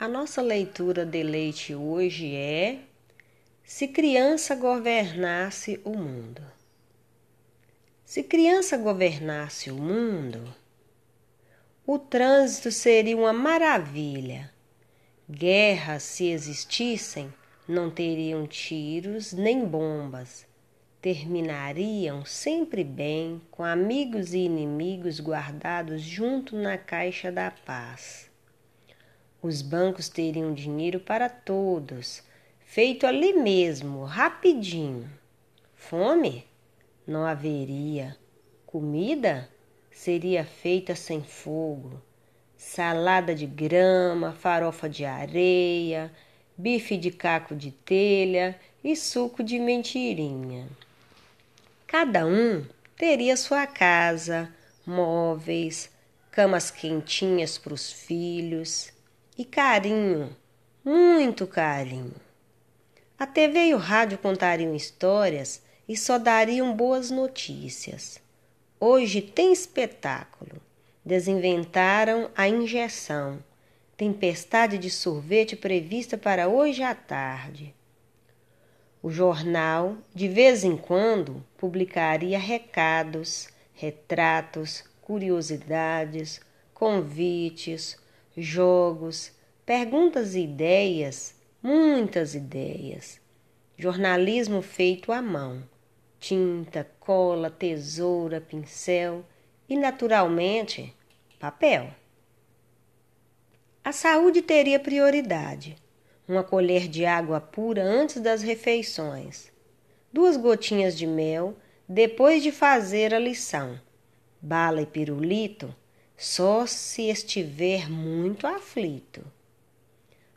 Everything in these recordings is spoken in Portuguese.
A nossa leitura de leite hoje é Se criança governasse o mundo. Se criança governasse o mundo, o trânsito seria uma maravilha. Guerras, se existissem, não teriam tiros nem bombas. Terminariam sempre bem, com amigos e inimigos guardados junto na caixa da paz. Os bancos teriam dinheiro para todos, feito ali mesmo, rapidinho. Fome? Não haveria. Comida? Seria feita sem fogo. Salada de grama, farofa de areia, bife de caco de telha e suco de mentirinha. Cada um teria sua casa, móveis, camas quentinhas para os filhos e carinho, muito carinho. A TV e o rádio contariam histórias e só dariam boas notícias. Hoje tem espetáculo. Desinventaram a injeção. Tempestade de sorvete prevista para hoje à tarde. O jornal, de vez em quando, publicaria recados, retratos, curiosidades, convites, jogos, perguntas e ideias, muitas ideias. Jornalismo feito à mão. Tinta, cola, tesoura, pincel e, naturalmente, papel. A saúde teria prioridade. Uma colher de água pura antes das refeições. Duas gotinhas de mel depois de fazer a lição. Bala e pirulito só se estiver muito aflito.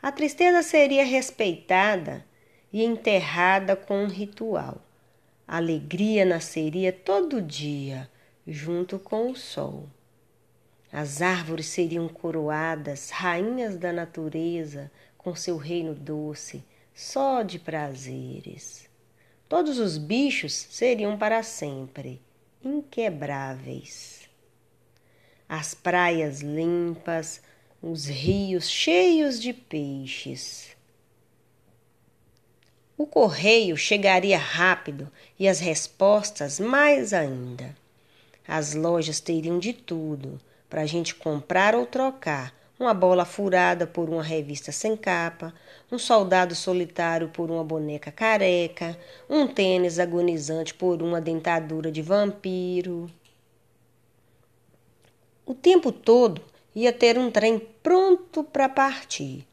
A tristeza seria respeitada e enterrada com um ritual. A alegria nasceria todo dia, junto com o sol. As árvores seriam coroadas, rainhas da natureza, com seu reino doce, só de prazeres. Todos os bichos seriam para sempre, inquebráveis as praias limpas, os rios cheios de peixes. O correio chegaria rápido e as respostas mais ainda. As lojas teriam de tudo para a gente comprar ou trocar. Uma bola furada por uma revista sem capa, um soldado solitário por uma boneca careca, um tênis agonizante por uma dentadura de vampiro. O tempo todo ia ter um trem pronto para partir.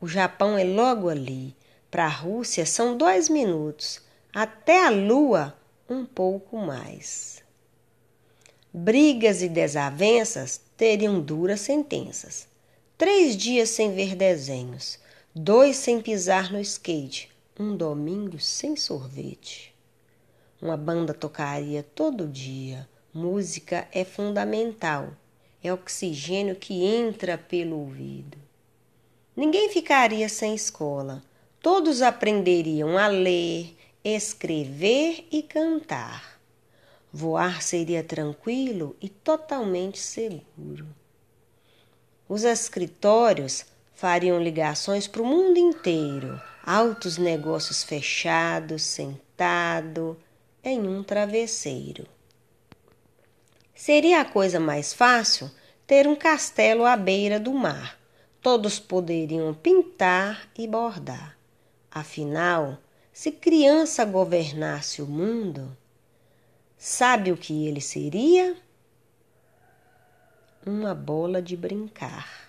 O Japão é logo ali. Para a Rússia são dois minutos. Até a Lua, um pouco mais. Brigas e desavenças teriam duras sentenças. Três dias sem ver desenhos, dois sem pisar no skate, um domingo sem sorvete. Uma banda tocaria todo dia. Música é fundamental é oxigênio que entra pelo ouvido. Ninguém ficaria sem escola. Todos aprenderiam a ler, escrever e cantar. Voar seria tranquilo e totalmente seguro. Os escritórios fariam ligações para o mundo inteiro, altos negócios fechados, sentado em um travesseiro. Seria a coisa mais fácil ter um castelo à beira do mar. Todos poderiam pintar e bordar. Afinal, se criança governasse o mundo, sabe o que ele seria? Uma bola de brincar.